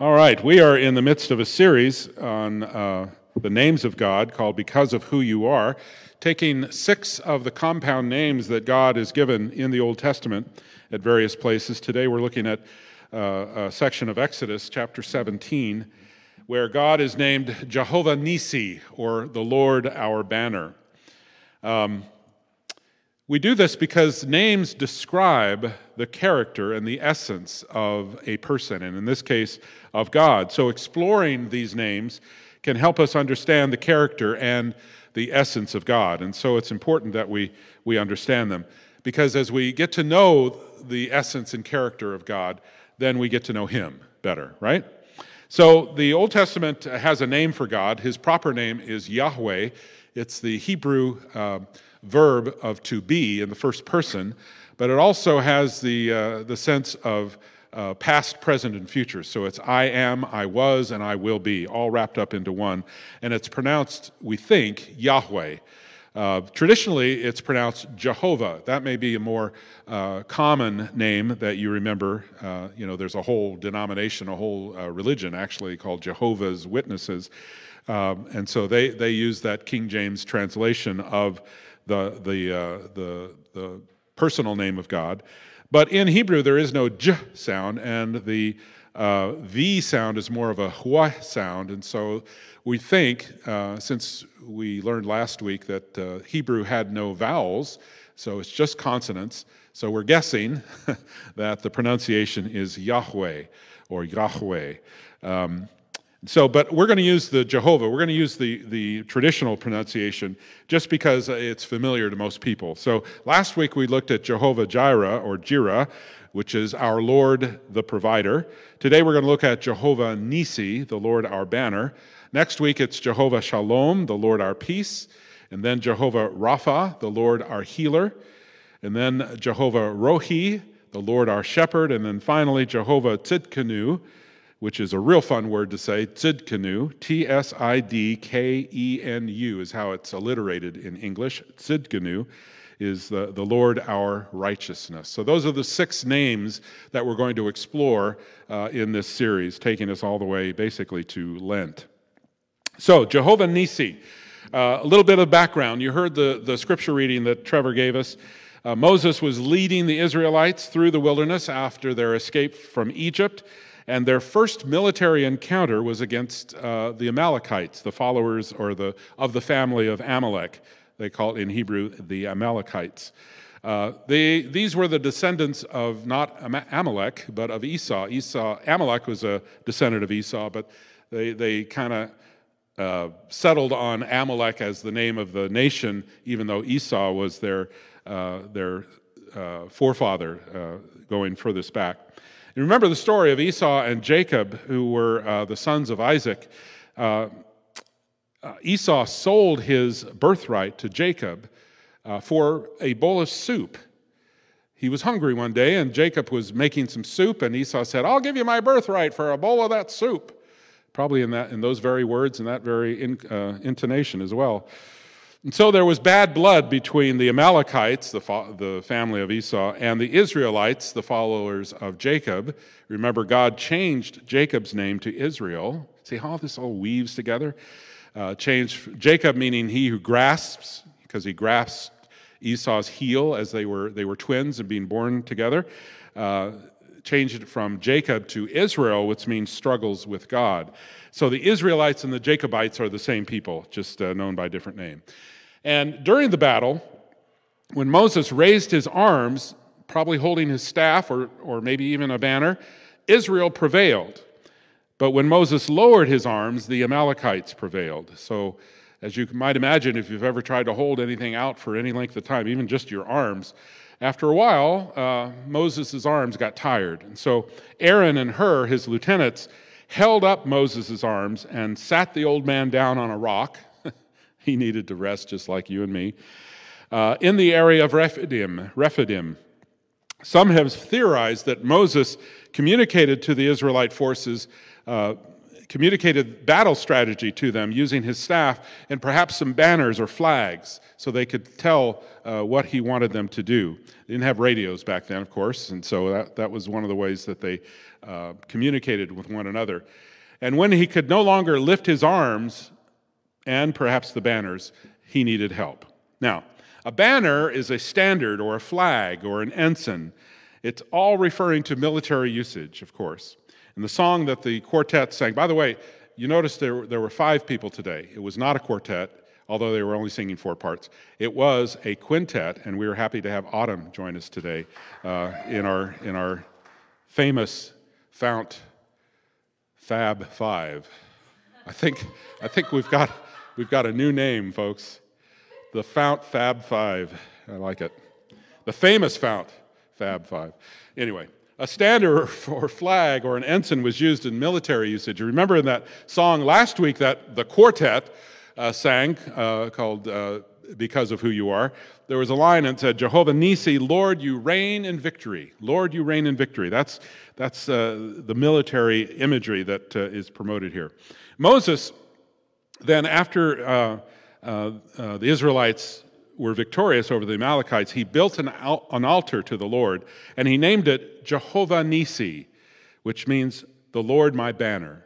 All right, we are in the midst of a series on uh, the names of God called Because of Who You Are, taking six of the compound names that God has given in the Old Testament at various places. Today we're looking at uh, a section of Exodus, chapter 17, where God is named Jehovah Nissi, or the Lord our banner. Um, we do this because names describe the character and the essence of a person, and in this case, of God. So, exploring these names can help us understand the character and the essence of God. And so, it's important that we, we understand them because as we get to know the essence and character of God, then we get to know Him better, right? So, the Old Testament has a name for God. His proper name is Yahweh, it's the Hebrew. Uh, verb of to be in the first person, but it also has the, uh, the sense of uh, past, present, and future. So it's I am, I was, and I will be, all wrapped up into one. And it's pronounced, we think, Yahweh. Uh, traditionally, it's pronounced Jehovah. That may be a more uh, common name that you remember. Uh, you know, there's a whole denomination, a whole uh, religion actually called Jehovah's Witnesses. Um, and so they, they use that King James translation of the, the, uh, the, the personal name of God. But in Hebrew, there is no j sound, and the uh, V sound is more of a hua sound. And so we think, uh, since we learned last week that uh, Hebrew had no vowels, so it's just consonants, so we're guessing that the pronunciation is Yahweh or Yahweh. Um, so, but we're going to use the Jehovah, we're going to use the, the traditional pronunciation just because it's familiar to most people. So, last week we looked at Jehovah Jireh or Jireh, which is our Lord the provider. Today we're going to look at Jehovah Nissi, the Lord our banner. Next week it's Jehovah Shalom, the Lord our peace. And then Jehovah Rapha, the Lord our healer. And then Jehovah Rohi, the Lord our shepherd. And then finally Jehovah Tzidkenu, which is a real fun word to say, Tzidkenu, T S I D K E N U is how it's alliterated in English. Tzidkenu is the, the Lord our righteousness. So those are the six names that we're going to explore uh, in this series, taking us all the way basically to Lent. So, Jehovah Nissi. Uh, a little bit of background. You heard the, the scripture reading that Trevor gave us. Uh, Moses was leading the Israelites through the wilderness after their escape from Egypt. And their first military encounter was against uh, the Amalekites, the followers or the, of the family of Amalek. They call it in Hebrew the Amalekites. Uh, they, these were the descendants of not Amalek, but of Esau. Esau, Amalek was a descendant of Esau, but they, they kind of uh, settled on Amalek as the name of the nation, even though Esau was their, uh, their uh, forefather uh, going furthest back. You remember the story of Esau and Jacob, who were uh, the sons of Isaac. Uh, uh, Esau sold his birthright to Jacob uh, for a bowl of soup. He was hungry one day, and Jacob was making some soup, and Esau said, I'll give you my birthright for a bowl of that soup. Probably in, that, in those very words and that very in, uh, intonation as well. And so there was bad blood between the Amalekites, the, the family of Esau, and the Israelites, the followers of Jacob. Remember, God changed Jacob's name to Israel. See how this all weaves together? Uh, changed Jacob, meaning he who grasps, because he grasped Esau's heel as they were, they were twins and being born together. Uh, changed it from Jacob to Israel, which means struggles with God. So the Israelites and the Jacobites are the same people, just uh, known by a different name. And during the battle, when Moses raised his arms, probably holding his staff or, or maybe even a banner, Israel prevailed. But when Moses lowered his arms, the Amalekites prevailed. So, as you might imagine, if you've ever tried to hold anything out for any length of time, even just your arms, after a while, uh, Moses' arms got tired. And so Aaron and Hur, his lieutenants, held up Moses' arms and sat the old man down on a rock he needed to rest just like you and me. Uh, in the area of Rephidim, Rephidim, some have theorized that Moses communicated to the Israelite forces, uh, communicated battle strategy to them using his staff and perhaps some banners or flags so they could tell uh, what he wanted them to do. They didn't have radios back then, of course, and so that, that was one of the ways that they uh, communicated with one another. And when he could no longer lift his arms and perhaps the banners, he needed help. Now, a banner is a standard or a flag or an ensign. It's all referring to military usage, of course. And the song that the quartet sang, by the way, you notice there, there were five people today. It was not a quartet, although they were only singing four parts. It was a quintet, and we were happy to have Autumn join us today uh, in, our, in our famous Fount Fab Five. I think, I think we've, got, we've got a new name, folks. The Fount Fab Five. I like it. The famous Fount Fab Five. Anyway, a standard or flag or an ensign was used in military usage. You remember in that song last week that the quartet uh, sang uh, called uh, Because of Who You Are, there was a line that said, Jehovah Nissi, Lord, you reign in victory. Lord, you reign in victory. That's, that's uh, the military imagery that uh, is promoted here. Moses, then, after uh, the Israelites were victorious over the Amalekites, he built an, al- an altar to the Lord, and he named it Jehovah Nissi, which means the Lord my banner.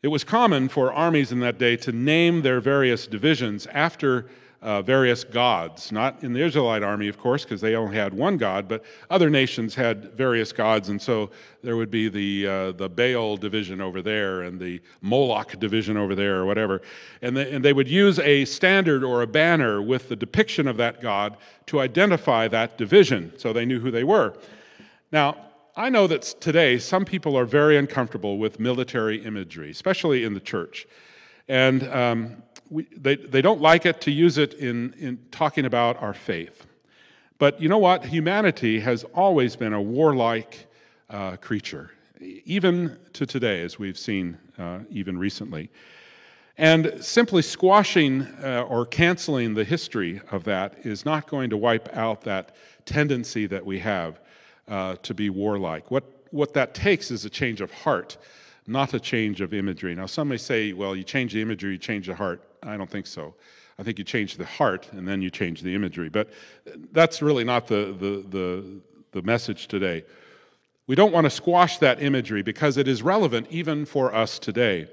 It was common for armies in that day to name their various divisions after uh, various gods. Not in the Israelite army, of course, because they only had one god, but other nations had various gods, and so there would be the, uh, the Baal division over there and the Moloch division over there, or whatever. And they, and they would use a standard or a banner with the depiction of that god to identify that division, so they knew who they were. Now, I know that today some people are very uncomfortable with military imagery, especially in the church. And um, we, they, they don't like it to use it in, in talking about our faith. But you know what? Humanity has always been a warlike uh, creature, even to today, as we've seen uh, even recently. And simply squashing uh, or canceling the history of that is not going to wipe out that tendency that we have uh, to be warlike. What, what that takes is a change of heart, not a change of imagery. Now, some may say, well, you change the imagery, you change the heart. I don't think so. I think you change the heart and then you change the imagery. But that's really not the, the, the, the message today. We don't want to squash that imagery because it is relevant even for us today.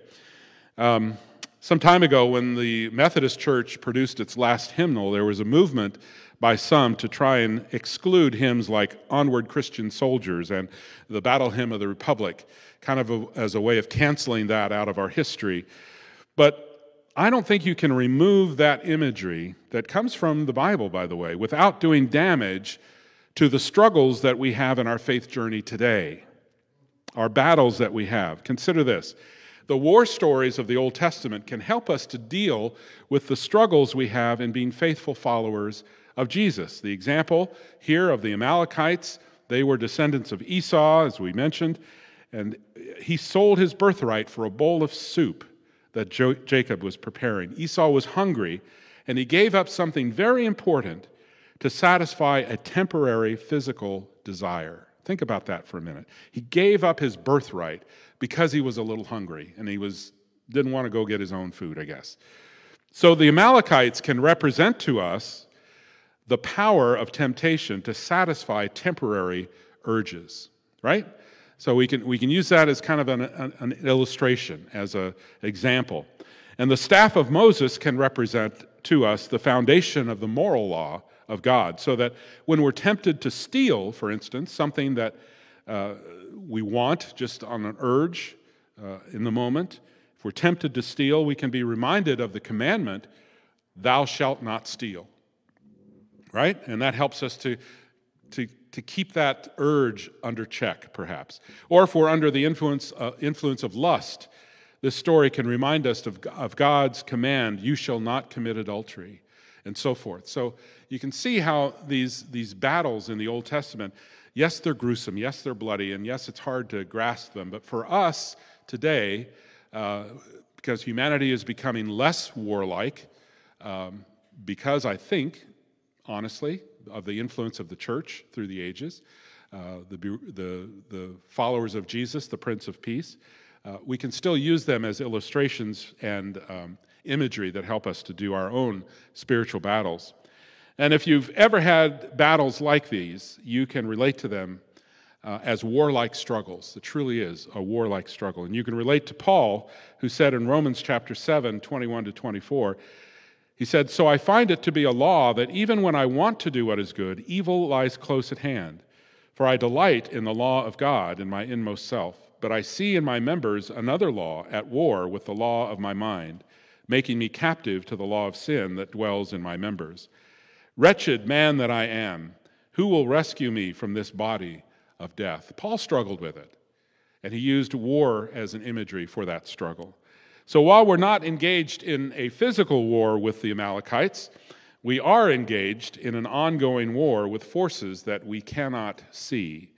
Um, some time ago, when the Methodist Church produced its last hymnal, there was a movement by some to try and exclude hymns like Onward Christian Soldiers and the Battle Hymn of the Republic, kind of a, as a way of canceling that out of our history. But I don't think you can remove that imagery that comes from the Bible, by the way, without doing damage to the struggles that we have in our faith journey today, our battles that we have. Consider this the war stories of the Old Testament can help us to deal with the struggles we have in being faithful followers of Jesus. The example here of the Amalekites, they were descendants of Esau, as we mentioned, and he sold his birthright for a bowl of soup that jo- Jacob was preparing. Esau was hungry, and he gave up something very important to satisfy a temporary physical desire. Think about that for a minute. He gave up his birthright because he was a little hungry and he was didn't want to go get his own food, I guess. So the Amalekites can represent to us the power of temptation to satisfy temporary urges, right? So we can, we can use that as kind of an, an, an illustration, as an example. And the staff of Moses can represent to us the foundation of the moral law of God, so that when we're tempted to steal, for instance, something that uh, we want just on an urge uh, in the moment, if we're tempted to steal, we can be reminded of the commandment, Thou shalt not steal. Right? And that helps us to, to to keep that urge under check, perhaps. Or if we're under the influence, uh, influence of lust, this story can remind us of, of God's command, you shall not commit adultery, and so forth. So you can see how these, these battles in the Old Testament, yes, they're gruesome, yes, they're bloody, and yes, it's hard to grasp them. But for us today, uh, because humanity is becoming less warlike, um, because I think, honestly, of the influence of the church through the ages, uh, the, the, the followers of Jesus, the Prince of Peace. uh, we can still use them as illustrations and um, imagery that help us to do our own spiritual battles. And if you've ever had battles like these, you can relate to them uh, as warlike struggles. It truly is a warlike struggle. And you can relate to Paul, who said in Romans chapter 7, 21 to 24, he said, So I find it to be a law that even when I want to do what is good, evil lies close at hand. For I delight in the law of God in my inmost self, but I see in my members another law at war with the law of my mind, making me captive to the law of sin that dwells in my members. Wretched man that I am, who will rescue me from this body of death? Paul struggled with it, and he used war as an imagery for that struggle. So while we're not engaged in a physical war with the Amalekites, we are engaged in an ongoing war with forces that we cannot see.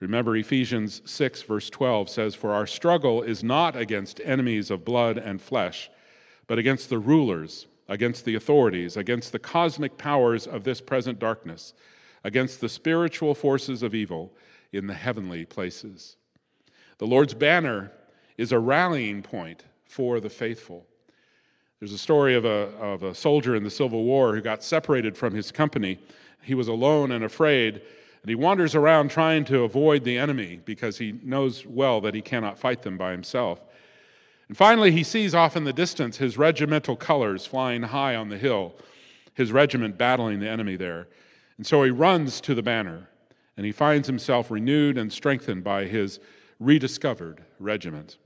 Remember, Ephesians 6, verse 12 says, For our struggle is not against enemies of blood and flesh, but against the rulers, against the authorities, against the cosmic powers of this present darkness, against the spiritual forces of evil in the heavenly places. The Lord's banner is a rallying point for the faithful. There's a story of a, of a soldier in the Civil War who got separated from his company. He was alone and afraid, and he wanders around trying to avoid the enemy because he knows well that he cannot fight them by himself. And finally, he sees off in the distance his regimental colors flying high on the hill, his regiment battling the enemy there. And so he runs to the banner, and he finds himself renewed and strengthened by his rediscovered regiment.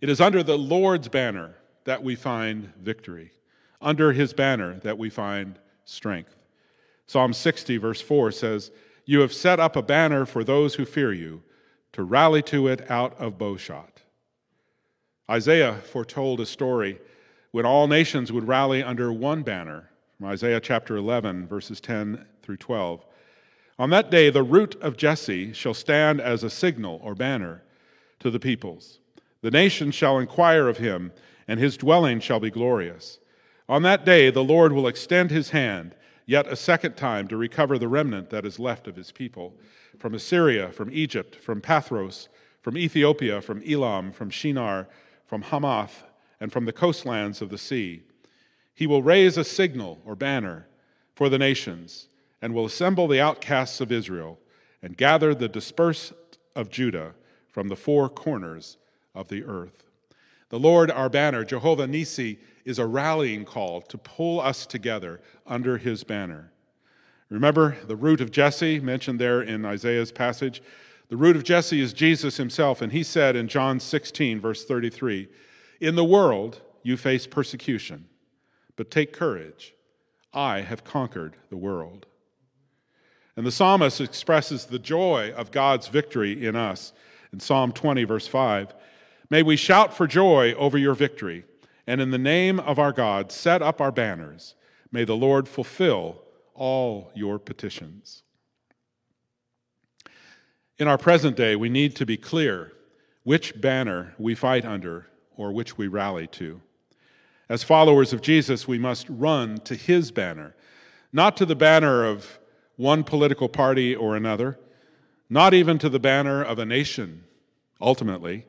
It is under the Lord's banner that we find victory, under his banner that we find strength. Psalm 60, verse 4 says, You have set up a banner for those who fear you, to rally to it out of bowshot. Isaiah foretold a story when all nations would rally under one banner, from Isaiah chapter 11, verses 10 through 12. On that day, the root of Jesse shall stand as a signal or banner to the peoples. The nations shall inquire of him and his dwelling shall be glorious. On that day, the Lord will extend his hand yet a second time to recover the remnant that is left of his people from Assyria, from Egypt, from Pathros, from Ethiopia, from Elam, from Shinar, from Hamath, and from the coastlands of the sea. He will raise a signal or banner for the nations, and will assemble the outcasts of Israel, and gather the dispersed of Judah from the four corners of the earth. The Lord, our banner, Jehovah Nissi, is a rallying call to pull us together under his banner. Remember the root of Jesse mentioned there in Isaiah's passage? The root of Jesse is Jesus himself, and he said in John 16, verse 33, In the world you face persecution, but take courage. I have conquered the world. And the psalmist expresses the joy of God's victory in us in Psalm 20, verse 5. May we shout for joy over your victory, and in the name of our God, set up our banners. May the Lord fulfill all your petitions. In our present day, we need to be clear which banner we fight under or which we rally to. As followers of Jesus, we must run to his banner, not to the banner of one political party or another, not even to the banner of a nation, ultimately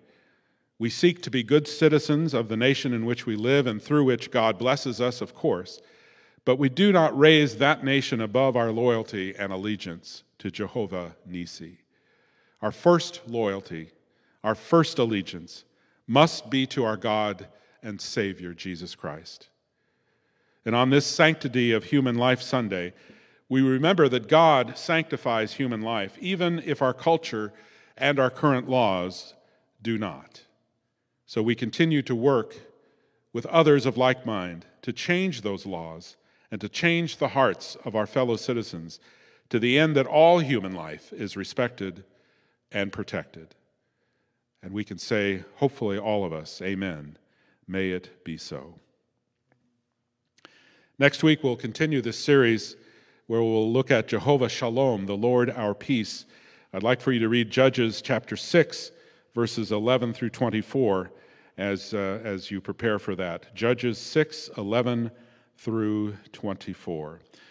we seek to be good citizens of the nation in which we live and through which God blesses us, of course, but we do not raise that nation above our loyalty and allegiance to Jehovah Nissi. Our first loyalty, our first allegiance must be to our God and Savior, Jesus Christ. And on this Sanctity of Human Life Sunday, we remember that God sanctifies human life, even if our culture and our current laws do not. So we continue to work with others of like mind to change those laws and to change the hearts of our fellow citizens to the end that all human life is respected and protected. And we can say, hopefully, all of us, Amen. May it be so. Next week, we'll continue this series where we'll look at Jehovah Shalom, the Lord our peace. I'd like for you to read Judges chapter 6 verses 11 through 24 as, uh, as you prepare for that. Judges 6 11 through 24.